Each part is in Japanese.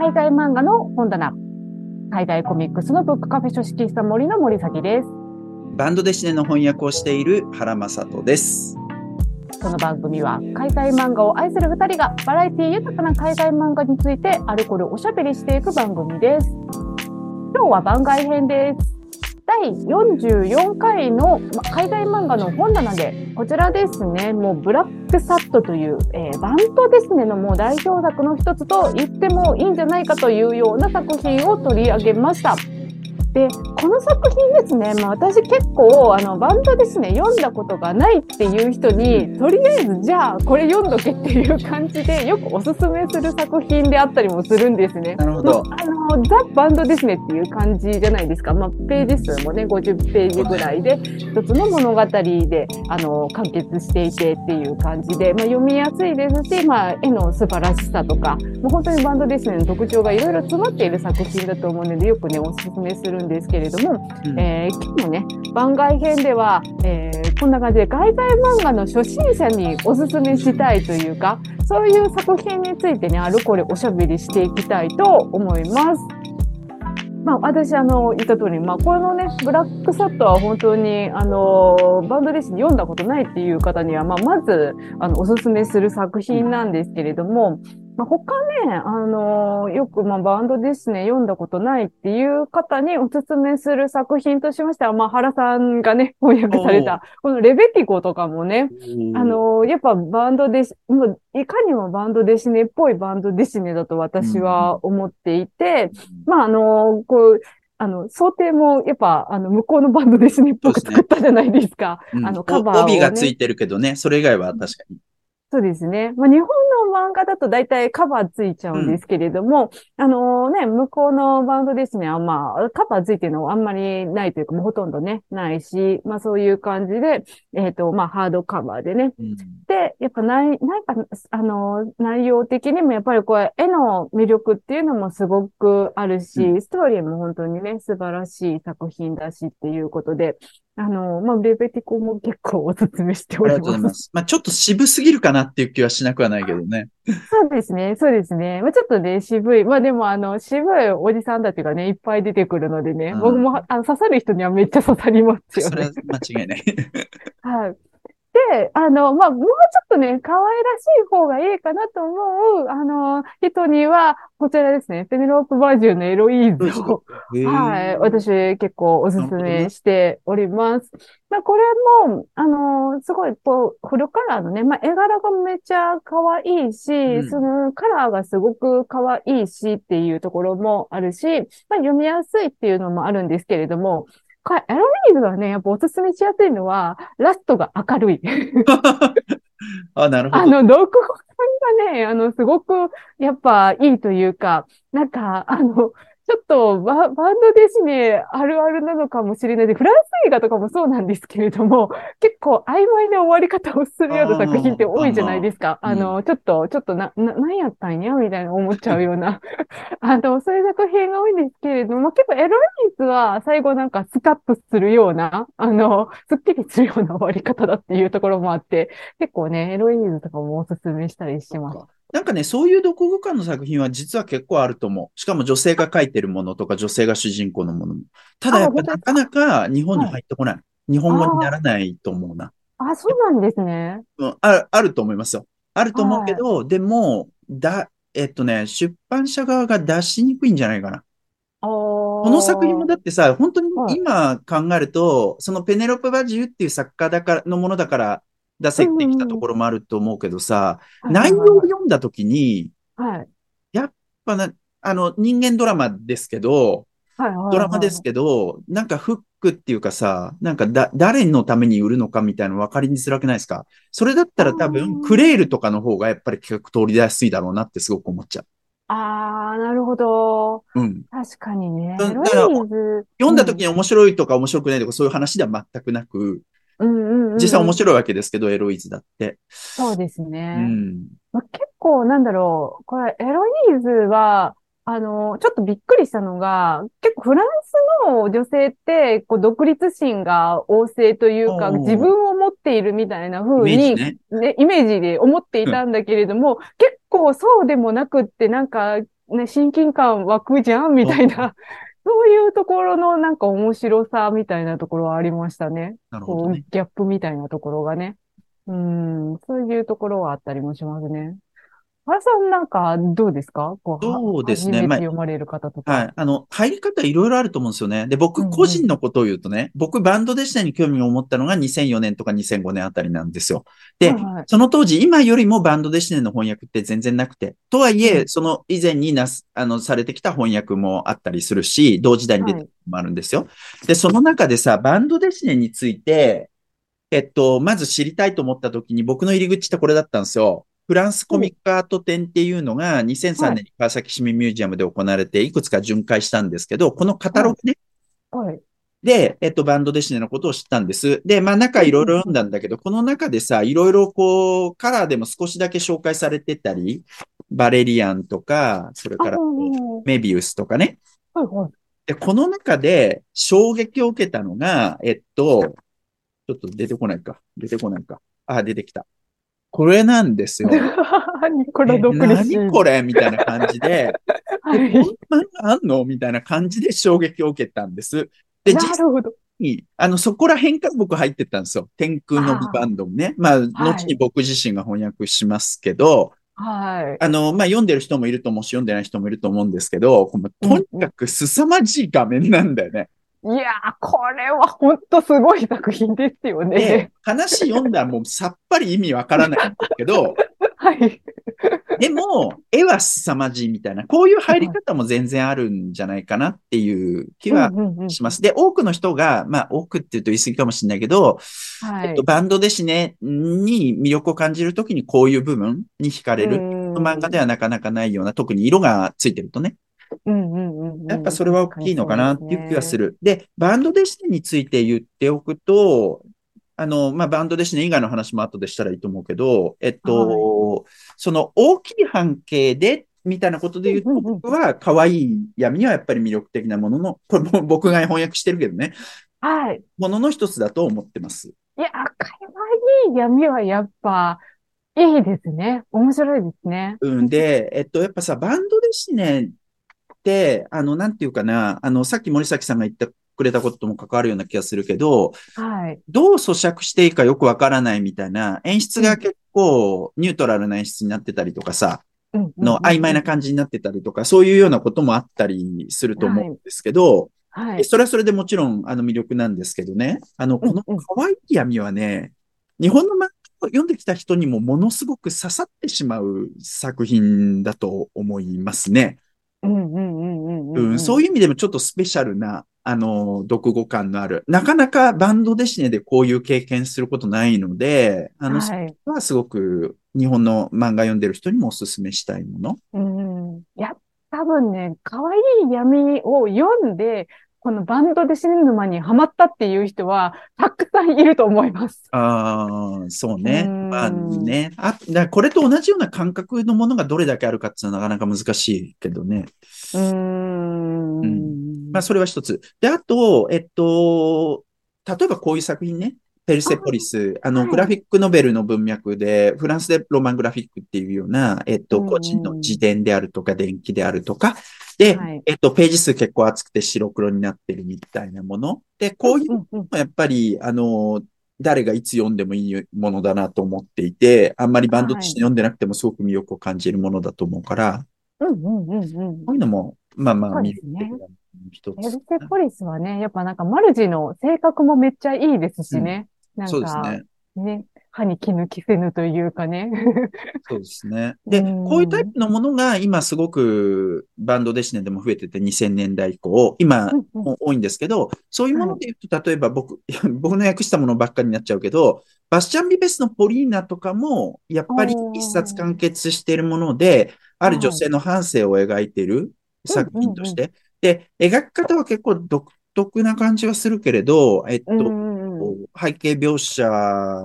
海外漫画の本棚。海外コミックスのブックカフェ書式室森の森崎です。バンドデシネの翻訳をしている原正人です。この番組は海外漫画を愛する二人がバラエティ豊かな海外漫画についてあれこれおしゃべりしていく番組です。今日は番外編です。第44回の海外漫画の本棚で、こちらですね、もうブラックサットという、えーバントですねのもう代表作の一つと言ってもいいんじゃないかというような作品を取り上げました。で、この作品ですね、まあ、私結構、あの、バンドですね、読んだことがないっていう人に、とりあえず、じゃあ、これ読んどけっていう感じで、よくおすすめする作品であったりもするんですね。なるほど。あの、ザ・バンドですねっていう感じじゃないですか。まあ、ページ数もね、50ページぐらいで、一つの物語で、あの、完結していてっていう感じで、まあ、読みやすいですし、まあ、絵の素晴らしさとか、もう本当にバンドですねの特徴がいろいろ詰まっている作品だと思うので、よくね、おすすめするんですけれども、うんえー今日もね、番外編では、えーこんな感じで海外漫画の初心者におすすめしたいというか、そういう作品についてね、あるこれおしゃべりしていきたいと思います。まあ、私、あの、言った通り、まあ、このね、ブラックサットは本当に、あの、バンドレッスン読んだことないっていう方には、まあ、まず、あの、おすすめする作品なんですけれども、まあ、他ね、あの、よく、まあ、バンドですね、読んだことないっていう方におすすめする作品としましては、まあ、原さんがね、翻訳された、このレベティコとかもね、あ、の、やっぱバンドデシ、もういかにもバンドデシネっぽいバンドデシネだと私は思っていて、まあ、あの、こう、あの、想定も、やっぱ、あの、向こうのバンドデシネっぽく作ったじゃないですか。うん。あのカバーをね。帯がついてるけどね、それ以外は確かに。そうですね。まあ、日本の漫画だと大体カバーついちゃうんですけれども、あのね、向こうのバンドですね、あまあ、カバーついてるのはあんまりないというか、もうほとんどね、ないし、まあそういう感じで、えっ、と、まあハードカバーでね、うん。で、やっぱない、なんか、あの、内容的にもやっぱりこう、絵の魅力っていうのもすごくあるし、うストーリーも本当にね、素晴らしい作品だしっていうことで、あの、まあ、レベティコも結構お勧めしてありがおりま。とうございますす。まあちょっと渋すぎるかなっていう気はしなくはないけどね。そうですね、そうですね。まあ、ちょっとね、渋い。まあでも、あの、渋いおじさんたちがね、いっぱい出てくるのでね、うん僕もあの刺さる人にはめっちゃ刺さりますよねそれは。間違いない。はい。で、あの、まあ、もうちょっとね、可愛らしい方がいいかなと思う、あの、人には、こちらですね、ペネロープバージュのエロイーズを、はい、私結構おすすめしております。まあ、これも、あの、すごい、こう、フルカラーのね、まあ、絵柄がめっちゃ可愛いし、うん。そのカラーがすごく可愛いしっていうところもあるし、まあ、読みやすいっていうのもあるんですけれども、これエロイーズがね、やっぱおすすめしやすいのは、ラストが明るい。あ、なるほど。あの、読後感がね、あの、すごく、やっぱいいというか、なんか、あの、ちょっとバ、バンドですね、あるあるなのかもしれない。で、フランス映画とかもそうなんですけれども、結構曖昧な終わり方をするような作品って多いじゃないですか。あの、ちょっと、ちょっとな、な、何やったんやみたいな思っちゃうような、あの、そういう作品が多いんですけれども、結構エロイーズは最後なんかスカッとするような、あの、すっきりするような終わり方だっていうところもあって、結構ね、エロイーズとかもおすすめしたりします。なんかね、そういう読後感の作品は実は結構あると思う。しかも女性が書いてるものとか女性が主人公のものも。ただやっぱあなかなか日本に入ってこない。日本語にならないと思うな。あ、そうなんですね。うん、ある、あると思いますよ。あると思うけど、でも、だ、えっとね、出版社側が出しにくいんじゃないかな。ここの作品もだってさ、本当にはい今考えると、そのペネロペ・バジュっていう作家だから、のものだから出せてきたところもあると思うけどさ、内容を読んだときに、はい。やっぱな、あの、人間ドラマですけど、はい。はい。ドラマですけど、なんかフックっていうかさ、なんかだ、誰のために売るのかみたいなの分かりにづらくないですか？それだったら多あ分、ークレールとかの方がやっぱり企画通り出やすいだろうなってすごく思っちゃああ、なるほど。う。うん。確かにね。だから。読んだ時に面白いとか面白くないとかそういう話では全くなく。実際面白いわけですけど、エロイズだって。そうですうね。ん。まあ、結構、なんだろう。これ、エロイーズは、あの、ちょっとびっくりしたのが、結構フランスの女性って、こう、独立心が旺盛というか、自分を持っているみたいな風に、ね。ね、イメージで思っていたんだけれども、結構そうでもなくって、なんか、ね、親近感湧くじゃんみたいな、そういうところのなんか面白さみたいなところはありましたね。こう、なるほどね。ギャップみたいなところがね。うん、そういうところはあったりもしますね。原さんなんかどうですか？こう、はそうですねまあて読まれる方とか。はい。あの、入り方いろいろあると思うんですよね。で、僕うんうん個人のことを言うとね、僕バンドデシネに興味を持ったのが2004年とか2005年あたりなんですよ。で、はいはいその当時、今よりもバンドデシネの翻訳って全然なくて、とはいえ、うんその以前になす、あの、されてきた翻訳もあったりするし、同時代に出たのもあるんですよ。で、その中でさ、バンドデシネについて、えっと、まず知りたいと思った時に僕の入り口ってこれだったんですよ。フランスコミックアート展っていうのが2003年に川崎市民ミュージアムで行われていくつか巡回したんですけど、このカタログね、はい。で、えっと、バンドデシネのことを知ったんです。で、まあ中いろいろ読んだんだけど、この中でさ、いろいろこう、カラーでも少しだけ紹介されてたり、バレリアンとか、それからメビウスとかね。はい。で、この中で衝撃を受けたのが、えっと、ちょっと出てこないか。出てこないか。あ、出てきた。これなんですよ。ニコラ・えドクリシー。何これみたいな感じで、はい。えこんなのあんのみたいな感じで衝撃を受けたんです。で、な実るほど。に、あの、そこら辺から僕入ってったんですよ。天空のビバンドもね。まあ、後に僕自身が翻訳しますけど、はい。あの、まあ、読んでる人もいると思うし、読んでない人もいると思うんですけど、とにかく凄まじい画面なんだよね。いやー、これは本当すごい作品ですよでね。、話読んだらもうさっぱり意味わからないんですけど、はい。でも、絵は凄まじいみたいな、こういう入り方も全然あるんじゃないかなっていう気はします。で、多くの人が、まあ、多くって言うと言い過ぎかもしれないけど、はいえっと、。バンドでシネに魅力を感じるときにこういう部分に惹かれる。漫画ではなかなかないような、特に色がついてるとね。うんうんうんうんやっぱそれは大きいのかなっていう気がす。る。で、バンドデシネについて言っておくと、あの、まあ、バンドデシネ以外の話も後でしたらいいと思うけど、えっと、その大きい半径で、みたいなことで言うと、僕は可愛い闇はやっぱり魅力的なものの、これも僕が翻訳してるけどね、はい。ものの一つだと思ってます。いや、かわいい闇はやっぱ、いいですね。面白いですね。うん、で、えっと、やっぱさ、バンドデシネって、あの、なんていうかな、あの、さっき森崎さんが言ってくれたこととも関わるような気がするけど、はい。どう咀嚼していいかよくわからないみたいな、演出が結構ニュートラルな演出になってたりとかさ、の曖昧な感じになってたりとか、そういうようなこともあったりすると思うんですけど、はい。それはそれでもちろん、あの魅力なんですけどね、あの、この可愛い闇はね、日本の漫画を読んできた人にもものすごく刺さってしまう作品だと思いますね。うんそういう意味でもちょっとスペシャルな、あの、読語感のある。なかなかバンドデシネでこういう経験することないので、あの、そはい。れはすごく日本の漫画読んでる人にもお勧めしたいもの。うん。いや、多分ね、可愛い闇を読んで、このバンドで死ぬ沼にハマったっていう人は、たくさんいると思います。ああ、そうね。うんまあね。あ、だこれと同じような感覚のものがどれだけあるかっていうのはなかなか難しいけどね。うーん。まあ、それは一つ。で、あと、えっと、例えばこういう作品ね。ペルセポリス。あの、はい。グラフィックノベルの文脈で、フランスでロマングラフィックっていうような、えっと、うん。個人の自伝であるとか、伝記であるとか、ではい、えっと、ページ数結構厚くて白黒になってるみたいなもの。で、こういううんうんやっぱり、あの、誰がいつ読んでもいいものだなと思っていて、あんまりバンドとして読んでなくてもすごく魅力を感じるものだと思うから、うんうんうんうん。こういうのも、まあまあ、ね一エルつ。セポリスはね、やっぱなんかマルジの性格もめっちゃいいですしね。なんそうですかね。ね、歯に衣着せぬというかね。そうですね。で、うんこういうタイプのものが今すごくバンドデシネでも増えてて2000年代以降、今多いんですけど、そういうもので言うと、例えば僕、僕の訳したものばっかりになっちゃうけど、バスチャン・ビベスのポリーナとかも、やっぱり一冊完結しているもので、ある女性の半生を描いている作品として。で、描き方は結構独特な感じはするけれど、えっと、背景描写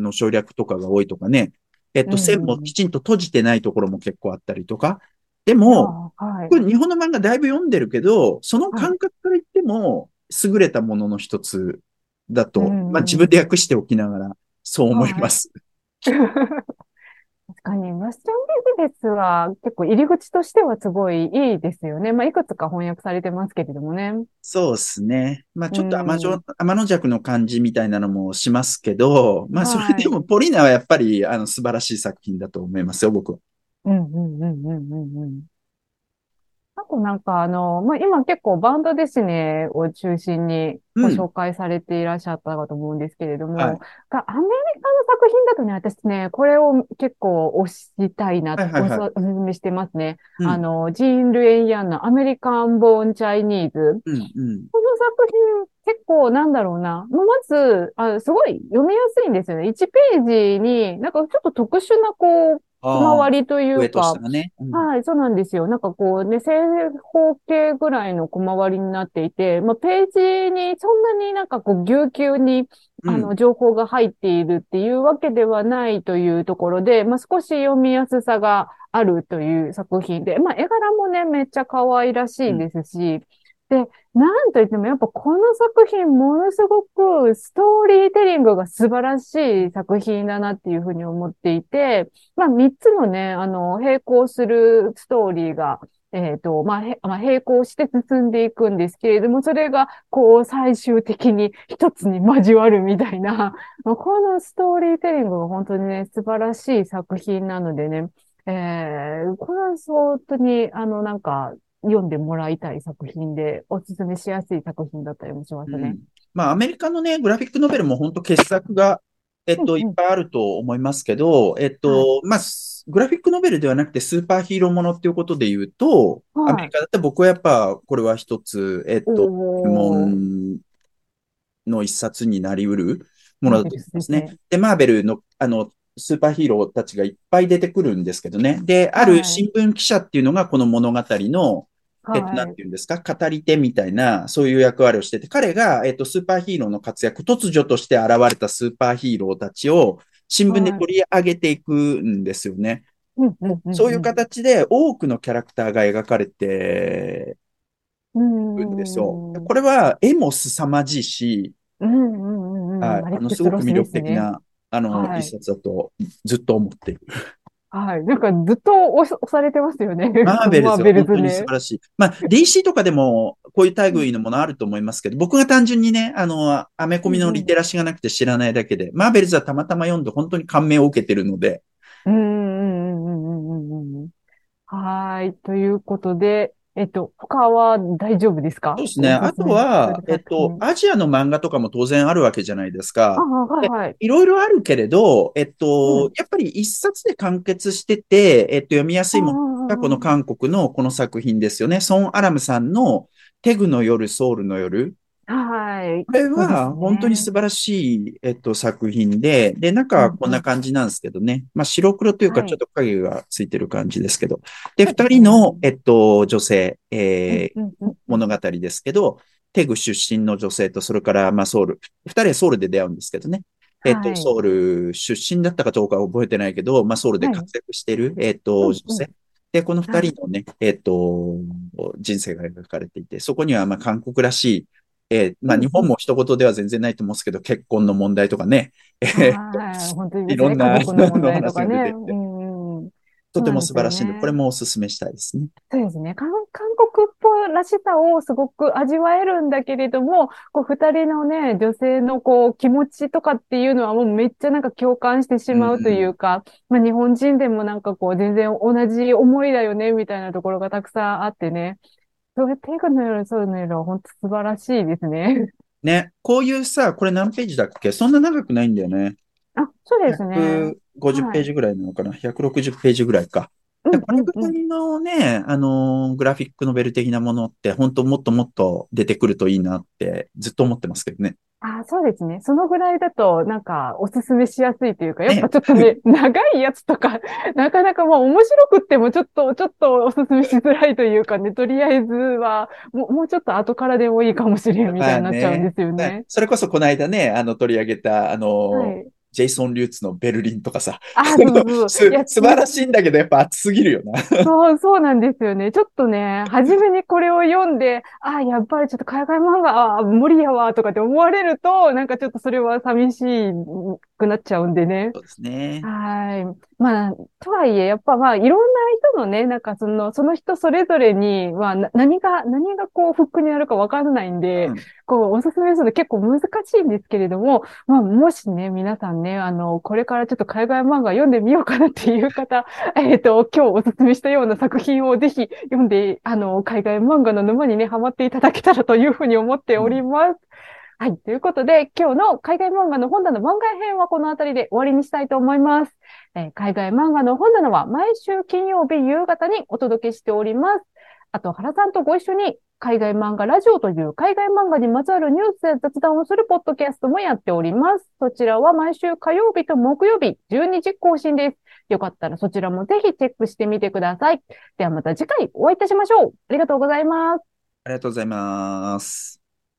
の省略とかが多いとかね。えっと、線もきちんと閉じてないところも結構あったりとか。でも、あはいこれ日本の漫画だいぶ読んでるけど、その感覚から言っても、優れたものの一つだと、まあ自分で訳しておきながら、そう思います。確 確かに、マスチョンビジネスは結構入り口としてはすごいいいですよね。まあ、いくつか翻訳されてますけれどもね。そうですね。まあ、ちょっと天の、天の弱の感じみたいなのもしますけど、まあ、それでもポリーナはやっぱり、あの、素晴らしい作品だと思いますよ、僕は。うんうんうんうんうんうん。あとなんかあの、まあ、今結構バンドデシネを中心にご紹介されていらっしゃったかと思うんですけれども、うんはい、アメリカの作品だとね、私ね、これを結構推したいなと、はいはいはい、おすすめしてますね。うん、あの、ジーン・ルエイヤンのアメリカン・ボーン・チャイニーズ。うんうん、この作品結構なんだろうな。まずあ、すごい読みやすいんですよね。1ページになんかちょっと特殊なこう、小回りというか、ね。うん、はい、そうなんですよ。なんかこうね、正方形ぐらいの小回りになっていて、まあ、ページにそんなになんかこう、ぎゅうぎゅうに、あの、情報が入っているっていうわけではないというところで、まあ、少し読みやすさがあるという作品で、まあ、絵柄もね、めっちゃ可愛らしいですし、で、なんといってもやっぱこの作品ものすごくストーリーテリングが素晴らしい作品だなっていうふうに思っていて、まあ三つのね、あの、並行するストーリーが、えっ、ー、と、まあ、まあ、並行して進んでいくんですけれども、それが、こう、最終的に一つに交わるみたいな、まあ、このストーリーテリングが本当にね、素晴らしい作品なのでね、えー、これは本当に、あの、なんか、読んでもらいたい作品で、おすすめしやすい作品だったりもしますね。うん、まあ、アメリカのね、グラフィックノベルも本当傑作が、えっと、いっぱいあると思いますけど、えっと、まあ、グラフィックノベルではなくてスーパーヒーローものっていうことで言うと、はい、アメリカだって僕はやっぱ、これは一つ、えっと、門の一冊になり得るものだと思いますね。で、マーベルの、あの、スーパーヒーローたちがいっぱい出てくるんですけどね。で、ある新聞記者っていうのがこの物語の、はい、えっと、なんていうんですか、語り手みたいな、そういう役割をしてて、彼が、えっと、スーパーヒーローの活躍、突如として現れたスーパーヒーローたちを新聞で取り上げていくんですよね。そういう形で多くのキャラクターが描かれてるん。ですよ。これは絵も凄まじいし、あの、すごく魅力的なあの、はい、一冊だとずっと思っている。はい。なんかずっと押されてますよね。マーベルズ は本当に素晴らしい。まあ、DC とかでもこういう類のものあると思いますけど、僕が単純にね、あの、アメコミのリテラシーがなくて知らないだけで、うん、マーベルズはたまたま読んで本当に感銘を受けてるので。うんうんうんうんうん。はい。ということで、えっと、他は大丈夫ですか？そうですね。あとは、えっと、アジアの漫画とかも当然あるわけじゃないですか。はいはい。いろいろあるけれど、えっと、うん、やっぱり一冊で完結してて、えっと、読みやすいものがこの韓国のこの作品ですよね。ソン・アラムさんのテグの夜、ソウルの夜。はい。これは本当に素晴らしい、えっと、作品で、で、中はこんな感じなんですけどね。まあ、白黒というかちょっと影がついてる感じですけど。で、二人の、えっと、女性、えー、物語ですけど、テグ出身の女性と、それから、まあ、ソウル、二人はソウルで出会うんですけどね。えっと、ソウル出身だったかどうかは覚えてないけど、まあ、ソウルで活躍してる、えっと、女性。で、この二人のね、えっと、人生が描かれていて、そこには、まあ、韓国らしい、えー、まあ日本も一言では全然ないと思うんですけど、結婚の問題とかね、えー、い。ろんなの話が出て。て、とても素晴らしいので、これもお勧めしたいですね。そうですね。韓国っぽいらしさをすごく味わえるんだけれども、こう二人のね、女性のこう気持ちとかっていうのはもうめっちゃなんか共感してしまうというか、うんうん、まあ日本人でもなんかこう全然同じ思いだよね、みたいなところがたくさんあってね。それ、ペグの夜、そうの夜は本当素晴らしいですね。ね。こういうさ、これ何ページだっけ？そんな長くないんだよね。あ、そうですね。150ページぐらいなのかな、はい、160ページぐらいか。これぐらいのね、あのー、グラフィックノベル的なものって、本当もっともっと出てくるといいなってずっと思ってますけどね。あそうですね。そのぐらいだと、なんか、おすすめしやすいというか、やっぱちょっとね、ね長いやつとか、なかなかまあ面白くってもちょっと、ちょっとおすすめしづらいというかね、とりあえずは、もうもうちょっと後からでもいいかもしれんみたいになっちゃうんですよね。ねそれこそこの間ね、あの、取り上げた、あのーはいジェイソン・リューツのベルリンとかさ。あ、そう素晴らしいんだけど、やっぱ熱すぎるよな。そう、そうなんですよね。ちょっとね、初めにこれを読んで、あ、やっぱりちょっと海外漫画、あ、無理やわ、とかって思われると、なんかちょっとそれは寂しいくなっちゃうんでね。そうですね。はい。まあ、とはいえ、やっぱまあ、いろんな人のね、なんかその、その人それぞれには、な何が、何がこう、フックになるかわかんないんで、うんこう、おすすめするの結構難しいんですけれども、まあ、もしね、皆さんね、あの、これからちょっと海外漫画読んでみようかなっていう方、えっと、今日おすすめしたような作品をぜひ読んで、あの、海外漫画の沼にね、ハマっていただけたらというふうに思っております。はい。ということで、今日の海外漫画の本棚番外編はこの辺りで終わりにしたいと思います。えー海外漫画の本棚は毎週金曜日夕方にお届けしております。あと、原さんとご一緒に海外漫画ラジオという海外漫画にまつわるニュースや雑談をするポッドキャストもやっております。そちらは毎週火曜日と木曜日12時更新です。よかったらそちらもぜひチェックしてみてください。ではまた次回お会いいたしましょう。ありがとうございます。ありがとうございます。